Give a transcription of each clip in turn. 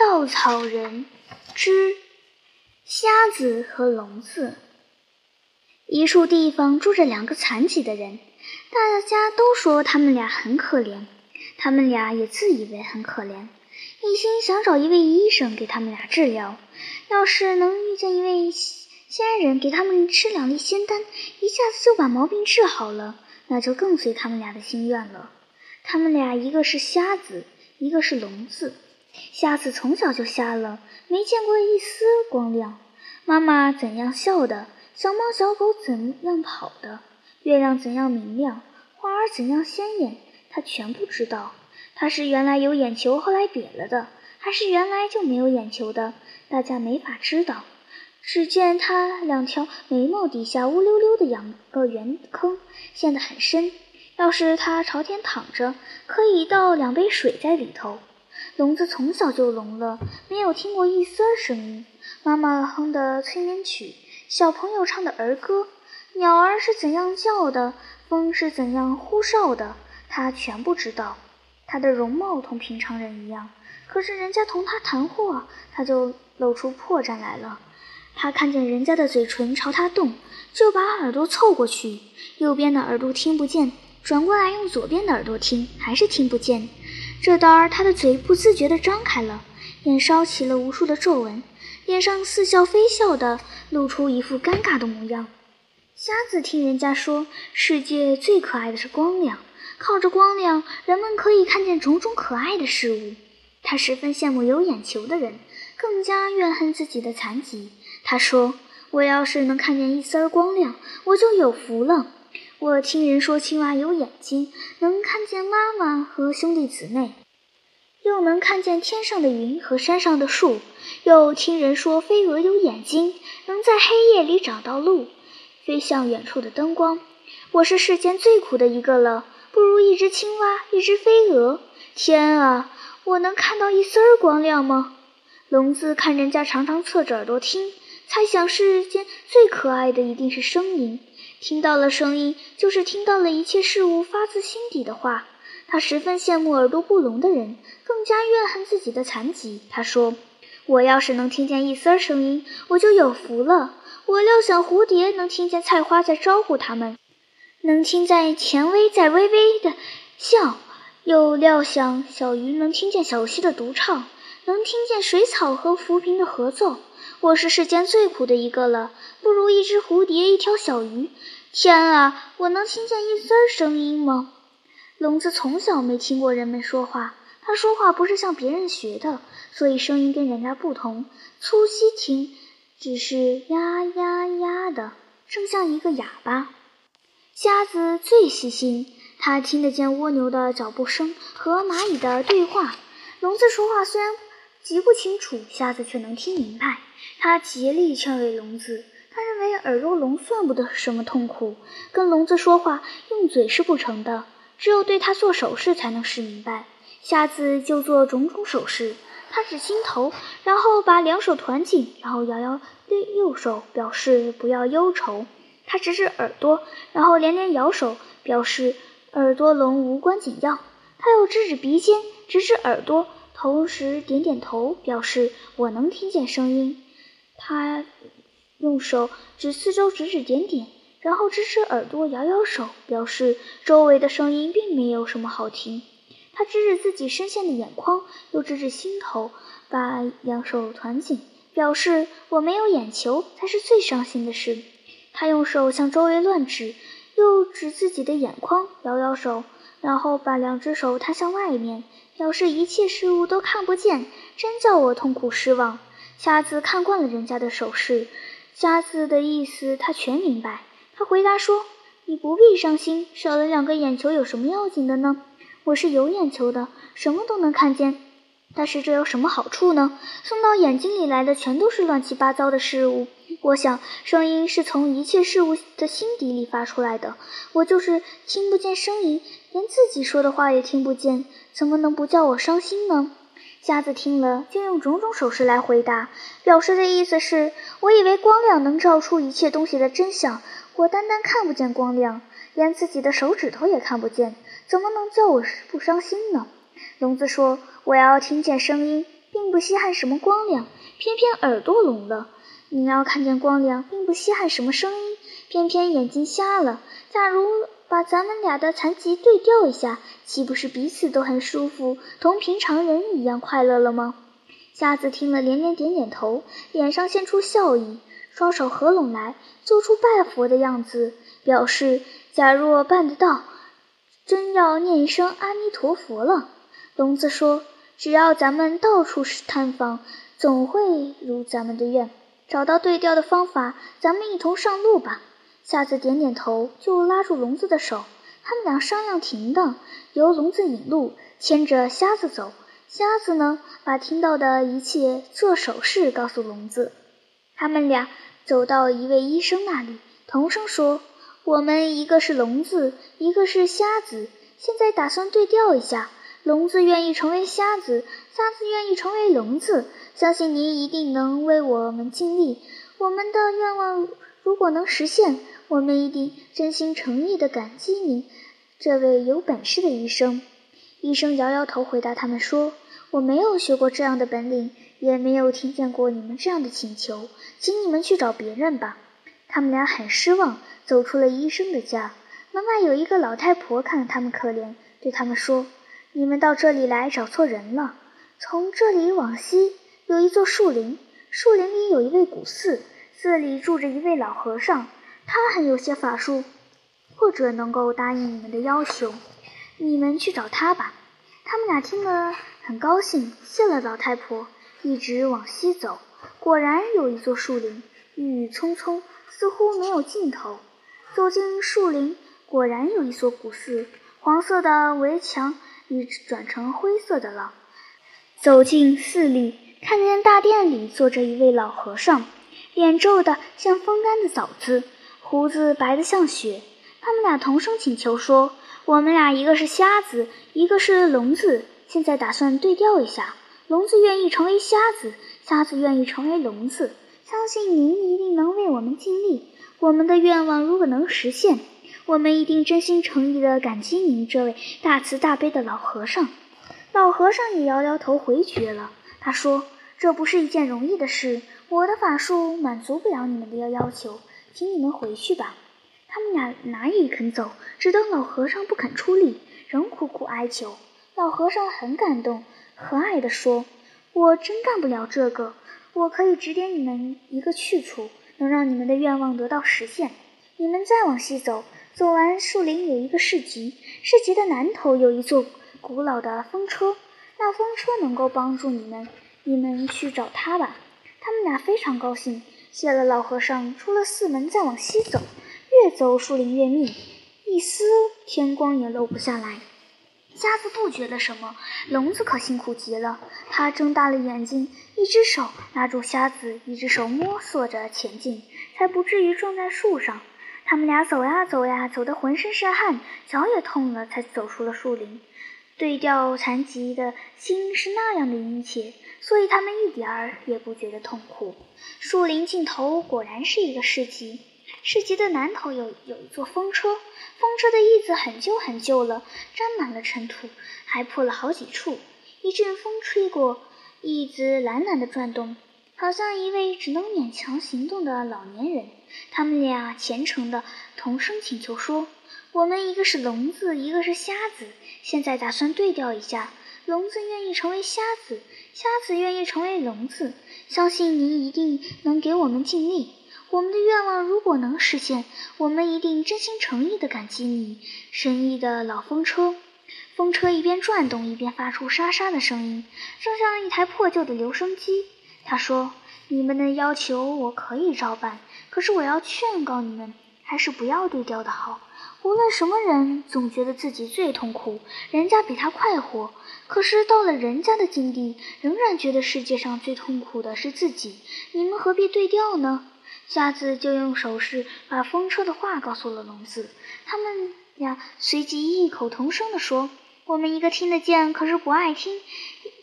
稻草人之瞎子和聋子。一处地方住着两个残疾的人，大家都说他们俩很可怜，他们俩也自以为很可怜，一心想找一位医生给他们俩治疗。要是能遇见一位仙人，给他们吃两粒仙丹，一下子就把毛病治好了，那就更随他们俩的心愿了。他们俩一个是瞎子，一个是聋子。瞎子从小就瞎了，没见过一丝光亮。妈妈怎样笑的，小猫小狗怎样跑的，月亮怎样明亮，花儿怎样鲜艳，他全不知道。他是原来有眼球，后来瘪了的，还是原来就没有眼球的？大家没法知道。只见他两条眉毛底下乌溜溜的养个圆坑，陷得很深。要是他朝天躺着，可以倒两杯水在里头。聋子从小就聋了，没有听过一丝声音。妈妈哼的催眠曲，小朋友唱的儿歌，鸟儿是怎样叫的，风是怎样呼哨的，他全不知道。他的容貌同平常人一样，可是人家同他谈话，他就露出破绽来了。他看见人家的嘴唇朝他动，就把耳朵凑过去，右边的耳朵听不见，转过来用左边的耳朵听，还是听不见。这当儿，他的嘴不自觉地张开了，眼梢起了无数的皱纹，脸上似笑非笑的，露出一副尴尬的模样。瞎子听人家说，世界最可爱的是光亮，靠着光亮，人们可以看见种种可爱的事物。他十分羡慕有眼球的人，更加怨恨自己的残疾。他说：“我要是能看见一丝光亮，我就有福了。”我听人说青蛙有眼睛，能看见妈妈和兄弟姊妹，又能看见天上的云和山上的树。又听人说飞蛾有眼睛，能在黑夜里找到路，飞向远处的灯光。我是世间最苦的一个了，不如一只青蛙，一只飞蛾。天啊，我能看到一丝光亮吗？聋子看人家常常侧着耳朵听，猜想世间最可爱的一定是声音。听到了声音，就是听到了一切事物发自心底的话。他十分羡慕耳朵不聋的人，更加怨恨自己的残疾。他说：“我要是能听见一丝声音，我就有福了。我料想蝴蝶能听见菜花在招呼它们，能听见蔷薇在微微的笑；又料想小鱼能听见小溪的独唱，能听见水草和浮萍的合奏。”我是世间最苦的一个了，不如一只蝴蝶，一条小鱼。天啊，我能听见一丝声音吗？聋子从小没听过人们说话，他说话不是向别人学的，所以声音跟人家不同。粗细听，只是呀呀呀的，正像一个哑巴。瞎子最细心，他听得见蜗牛的脚步声和蚂蚁的对话。聋子说话虽然极不清楚，瞎子却能听明白。他竭力劝慰聋子，他认为耳朵聋算不得什么痛苦，跟聋子说话用嘴是不成的，只有对他做手势才能使明白。瞎子就做种种手势，他指心头，然后把两手团紧，然后摇摇右手，表示不要忧愁。他指指耳朵，然后连连摇手，表示耳朵聋无关紧要。他又指指鼻尖，指指耳朵，同时点点头，表示我能听见声音。他用手指四周指指点点，然后指指耳朵摇摇手，表示周围的声音并没有什么好听。他指指自己深陷的眼眶，又指指心头，把两手团紧，表示我没有眼球才是最伤心的事。他用手向周围乱指，又指自己的眼眶，摇摇手，然后把两只手摊向外面，表示一切事物都看不见，真叫我痛苦失望。瞎子看惯了人家的手势，瞎子的意思他全明白。他回答说：“你不必伤心，少了两个眼球有什么要紧的呢？我是有眼球的，什么都能看见。但是这有什么好处呢？送到眼睛里来的全都是乱七八糟的事物。我想，声音是从一切事物的心底里发出来的。我就是听不见声音，连自己说的话也听不见，怎么能不叫我伤心呢？”瞎子听了，就用种种手势来回答，表示的意思是：我以为光亮能照出一切东西的真相，我单单看不见光亮，连自己的手指头也看不见，怎么能叫我不伤心呢？聋子说：“我要听见声音，并不稀罕什么光亮，偏偏耳朵聋了；你要看见光亮，并不稀罕什么声音，偏偏眼睛瞎了。假如把咱们俩的残疾对调一下，岂不是彼此都很舒服，同平常人一样快乐了吗？瞎子听了，连连点点头，脸上现出笑意，双手合拢来，做出拜佛的样子，表示假若办得到，真要念一声阿弥陀佛了。聋子说：“只要咱们到处是探访，总会如咱们的愿，找到对调的方法，咱们一同上路吧。”瞎子点点头，就拉住聋子的手。他们俩商量停当，由聋子引路，牵着瞎子走。瞎子呢，把听到的一切做手势告诉聋子。他们俩走到一位医生那里，同声说：“我们一个是聋子，一个是瞎子，现在打算对调一下。聋子愿意成为瞎子，瞎子愿意成为聋子。相信您一定能为我们尽力。我们的愿望如果能实现。”我们一定真心诚意地感激您，这位有本事的医生。医生摇摇头，回答他们说：“我没有学过这样的本领，也没有听见过你们这样的请求，请你们去找别人吧。”他们俩很失望，走出了医生的家。门外有一个老太婆，看着他们可怜，对他们说：“你们到这里来找错人了。从这里往西有一座树林，树林里有一位古寺，寺里住着一位老和尚。”他很有些法术，或者能够答应你们的要求。你们去找他吧。他们俩听了很高兴，谢了老太婆，一直往西走。果然有一座树林，郁郁葱葱，似乎没有尽头。走进树林，果然有一座古寺，黄色的围墙已转成灰色的了。走进寺里，看见大殿里坐着一位老和尚，脸皱得像风干的枣子。胡子白得像雪，他们俩同声请求说：“我们俩一个是瞎子，一个是聋子，现在打算对调一下。聋子愿意成为瞎子，瞎子愿意成为聋子。相信您一定能为我们尽力。我们的愿望如果能实现，我们一定真心诚意地感激您这位大慈大悲的老和尚。”老和尚也摇摇头回绝了。他说：“这不是一件容易的事，我的法术满足不了你们的要求。”请你们回去吧。他们俩哪里肯走，只等老和尚不肯出力，仍苦苦哀求。老和尚很感动，和蔼地说：“我真干不了这个，我可以指点你们一个去处，能让你们的愿望得到实现。你们再往西走，走完树林有一个市集，市集的南头有一座古老的风车，那风车能够帮助你们，你们去找它吧。”他们俩非常高兴。谢了老和尚，出了寺门，再往西走，越走树林越密，一丝天光也漏不下来。瞎子不觉得什么，聋子可辛苦极了。他睁大了眼睛，一只手拉住瞎子，一只手摸索着前进，才不至于撞在树上。他们俩走呀走呀，走得浑身是汗，脚也痛了，才走出了树林。对调残疾的心是那样的殷切。所以他们一点儿也不觉得痛苦。树林尽头果然是一个市集，市集的南头有有一座风车，风车的翼子很旧很旧了，沾满了尘土，还破了好几处。一阵风吹过，翼子懒懒地转动，好像一位只能勉强行动的老年人。他们俩虔诚地同声请求说：“我们一个是聋子，一个是瞎子，现在打算对调一下。”聋子愿意成为瞎子，瞎子愿意成为聋子。相信您一定能给我们尽力。我们的愿望如果能实现，我们一定真心诚意地感激你。神秘的老风车，风车一边转动，一边发出沙沙的声音，正像一台破旧的留声机。他说：“你们的要求我可以照办，可是我要劝告你们，还是不要对调的好。无论什么人，总觉得自己最痛苦，人家比他快活。”可是到了人家的境地，仍然觉得世界上最痛苦的是自己。你们何必对调呢？瞎子就用手势把风车的话告诉了聋子。他们俩随即异口同声地说：“我们一个听得见，可是不爱听，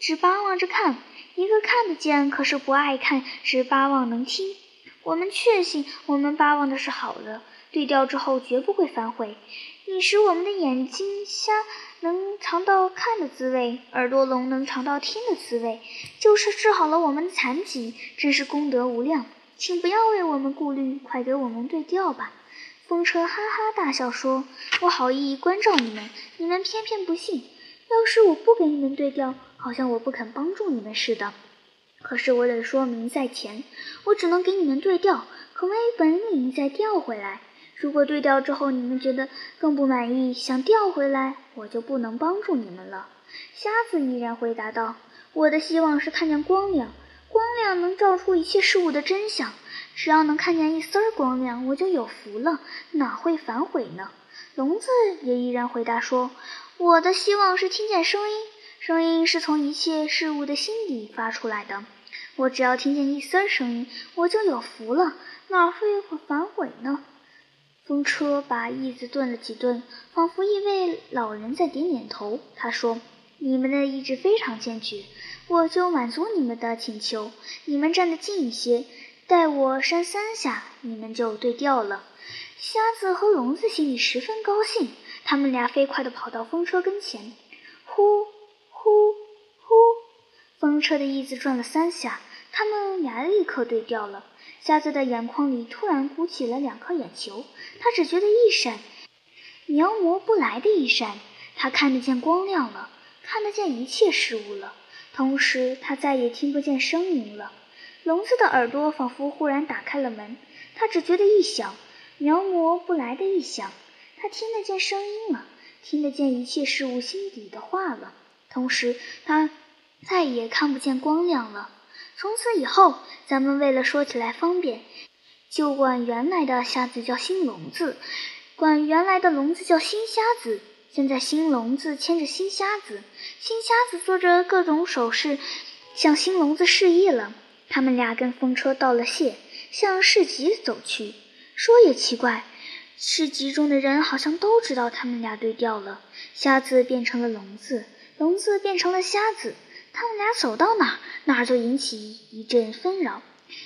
只巴望着看；一个看得见，可是不爱看，只巴望能听。我们确信，我们巴望的是好的。对调之后，绝不会反悔。你使我们的眼睛瞎。”能尝到看的滋味，耳朵聋能尝到听的滋味，就是治好了我们的残疾，真是功德无量。请不要为我们顾虑，快给我们对调吧。风车哈哈大笑说：“我好意关照你们，你们偏偏不信。要是我不给你们对调，好像我不肯帮助你们似的。可是我得说明在前，我只能给你们对调，可没本领再调回来。”如果对调之后你们觉得更不满意，想调回来，我就不能帮助你们了。瞎子依然回答道：“我的希望是看见光亮，光亮能照出一切事物的真相。只要能看见一丝光亮，我就有福了，哪会反悔呢？”聋子也依然回答说：“我的希望是听见声音，声音是从一切事物的心底发出来的。我只要听见一丝声音，我就有福了，哪会反悔呢？”风车把椅子顿了几顿，仿佛一位老人在点点头。他说：“你们的意志非常坚决，我就满足你们的请求。你们站得近一些，待我扇三下，你们就对调了。”瞎子和聋子心里十分高兴，他们俩飞快地跑到风车跟前，呼呼呼，风车的翼子转了三下，他们俩立刻对调了。瞎子的眼眶里突然鼓起了两颗眼球，他只觉得一闪，描摹不来的一闪。他看得见光亮了，看得见一切事物了，同时他再也听不见声音了。聋子的耳朵仿佛忽然打开了门，他只觉得一响，描摹不来的一响。他听得见声音了，听得见一切事物心底的话了，同时他再也看不见光亮了。从此以后，咱们为了说起来方便，就管原来的瞎子叫新聋子，管原来的聋子叫新瞎子。现在新聋子牵着新瞎子，新瞎子做着各种手势，向新聋子示意了。他们俩跟风车道了谢，向市集走去。说也奇怪，市集中的人好像都知道他们俩对调了。瞎子变成了聋子，聋子变成了瞎子。他们俩走到哪那，儿就引起一阵纷扰。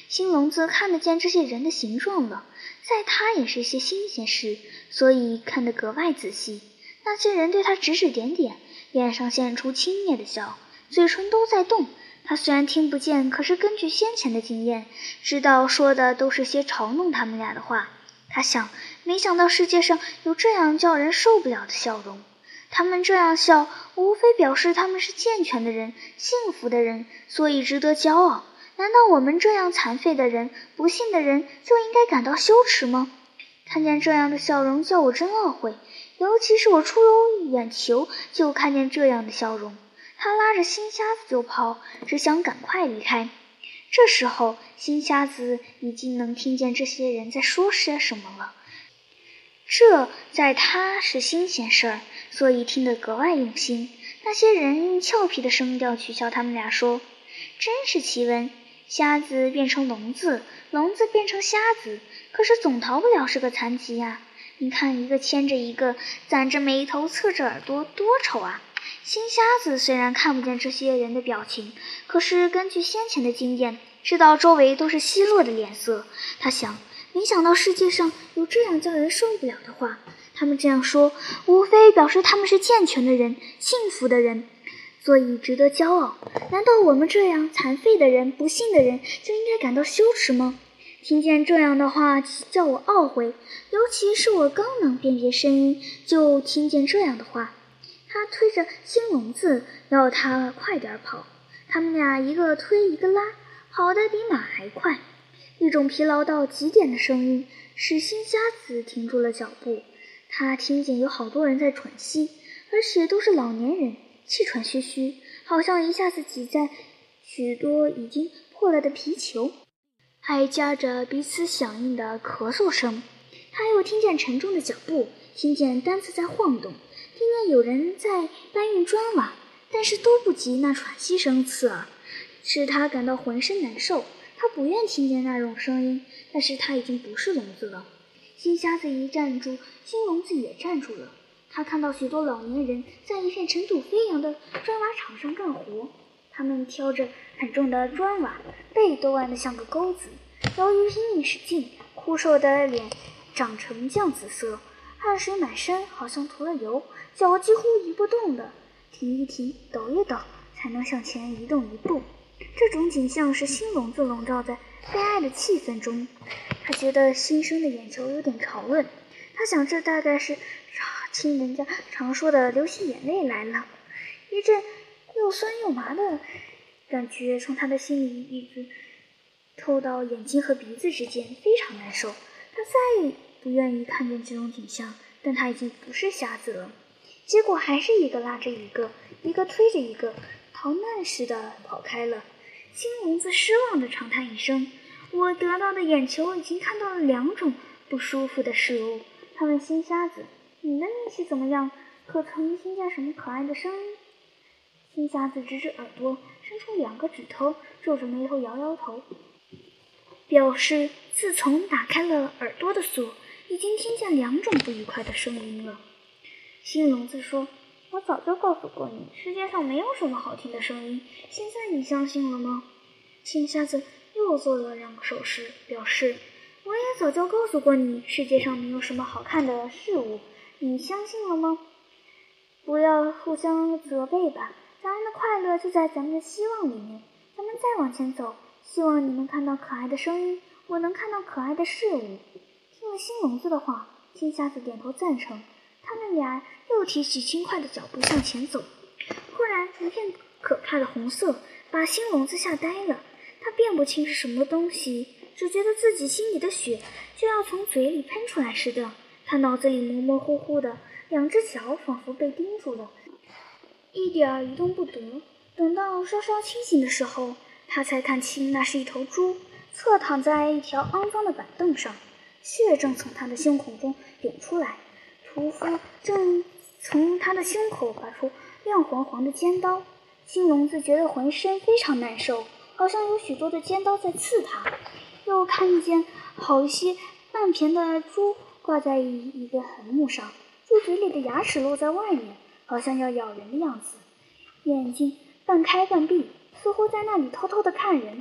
新聋子看得见这些人的形状了，在他也是些新鲜事，所以看得格外仔细。那些人对他指指点点，脸上现出轻蔑的笑，嘴唇都在动。他虽然听不见，可是根据先前的经验，知道说的都是些嘲弄他们俩的话。他想，没想到世界上有这样叫人受不了的笑容。他们这样笑，无非表示他们是健全的人、幸福的人，所以值得骄傲。难道我们这样残废的人、不幸的人就应该感到羞耻吗？看见这样的笑容，叫我真懊悔。尤其是我出入眼球就看见这样的笑容。他拉着新瞎子就跑，只想赶快离开。这时候，新瞎子已经能听见这些人在说些什么了。这在他是新鲜事儿，所以听得格外用心。那些人用俏皮的声调取笑他们俩，说：“真是奇闻，瞎子变成聋子，聋子变成瞎子，可是总逃不了是个残疾呀！你看，一个牵着一个，攒着眉头，侧着耳朵，多丑啊！”新瞎子虽然看不见这些人的表情，可是根据先前的经验，知道周围都是奚落的脸色。他想。没想到世界上有这样叫人受不了的话。他们这样说，无非表示他们是健全的人、幸福的人，所以值得骄傲。难道我们这样残废的人、不幸的人就应该感到羞耻吗？听见这样的话，叫我懊悔。尤其是我刚能辨别声音，就听见这样的话。他推着新笼子，要他快点跑。他们俩一个推一个拉，跑得比马还快。一种疲劳到极点的声音使新瞎子停住了脚步。他听见有好多人在喘息，而且都是老年人，气喘吁吁，好像一下子挤在许多已经破了的皮球，还夹着彼此响应的咳嗽声。他又听见沉重的脚步，听见单子在晃动，听见有人在搬运砖瓦，但是都不及那喘息声刺耳，使他感到浑身难受。他不愿听见那种声音，但是他已经不是聋子了。新瞎子一站住，新聋子也站住了。他看到许多老年人在一片尘土飞扬的砖瓦厂上干活，他们挑着很重的砖瓦，背都弯得像个钩子。由于拼命使劲，枯瘦的脸长成酱紫色，汗水满身，好像涂了油，脚几乎移不动的，停一停，抖一抖，才能向前移动一步。这种景象是新笼子笼罩在悲哀的气氛中，他觉得新生的眼球有点潮润。他想，这大概是听人家常说的流起眼泪来了。一阵又酸又麻的感觉从他的心里一直透到眼睛和鼻子之间，非常难受。他再也不愿意看见这种景象，但他已经不是瞎子了。结果还是一个拉着一个，一个推着一个，逃难似的跑开了。金笼子失望的长叹一声：“我得到的眼球已经看到了两种不舒服的事物。”他问新瞎子：“你的运气怎么样？可曾听见什么可爱的声音？”新瞎子指指耳朵，伸出两个指头，皱着眉头摇摇头，表示自从打开了耳朵的锁，已经听见两种不愉快的声音了。新笼子说：“我早就告诉过你，世界上没有什么好听的声音。现在你相信了吗？”新瞎子又做了两个手势，表示：“我也早就告诉过你，世界上没有什么好看的事物。你相信了吗？不要互相责备吧。”咱们的快乐就在咱们的希望里面。咱们再往前走，希望你能看到可爱的声音，我能看到可爱的事物。听了新笼子的话，金瞎子点头赞成。他们俩又提起轻快的脚步向前走。忽然，一片可怕的红色把新笼子吓呆了。他辨不清是什么东西，只觉得自己心里的血就要从嘴里喷出来似的。他脑子里模模糊糊的，两只脚仿佛被钉住了。一点儿移动不得。等到稍稍清醒的时候，他才看清那是一头猪，侧躺在一条肮脏的板凳上，血正从他的胸口中涌出来，屠夫正从他的胸口拔出亮黄黄的尖刀。新笼子觉得浑身非常难受，好像有许多的尖刀在刺他。又看见好些半片的猪挂在一一个横木上，猪嘴里的牙齿露在外面。好像要咬人的样子，眼睛半开半闭，似乎在那里偷偷的看人。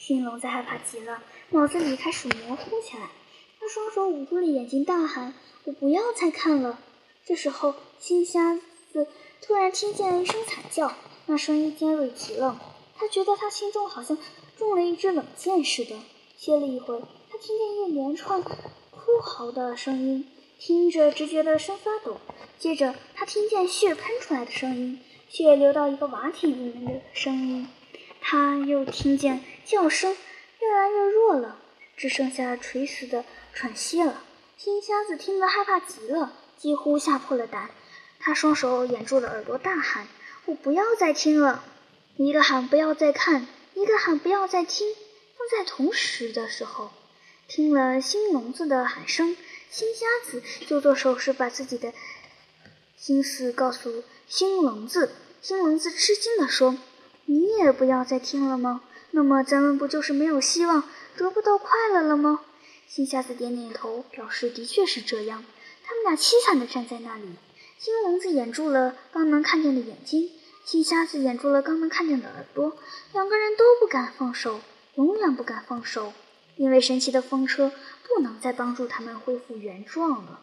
青笼子害怕极了，脑子里开始模糊起来。他双手捂住了眼睛，大喊：“我不要再看了！”这时候，青瞎子突然听见一声惨叫，那声音尖锐极了。他觉得他心中好像中了一支冷箭似的。歇了一会，他听见一连串哭嚎的声音。听着，直觉得身发抖。接着，他听见血喷出来的声音，血流到一个瓦体里面的声音。他又听见叫声越来越弱了，只剩下垂死的喘息了。金瞎子听得害怕极了，几乎吓破了胆。他双手掩住了耳朵，大喊：“我不要再听了！”一个喊“不要再看”，一个喊“不要再听”，都在同时的时候，听了新笼子的喊声。新瞎子就做手势，把自己的心思告诉新笼子。新笼子吃惊地说：“你也不要再听了吗？那么咱们不就是没有希望，得不到快乐了吗？”新瞎子点点头，表示的确是这样。他们俩凄惨地站在那里。新笼子掩住了刚能看见的眼睛，新瞎子掩住了刚能看见的耳朵。两个人都不敢放手，永远不敢放手。因为神奇的风车不能再帮助他们恢复原状了。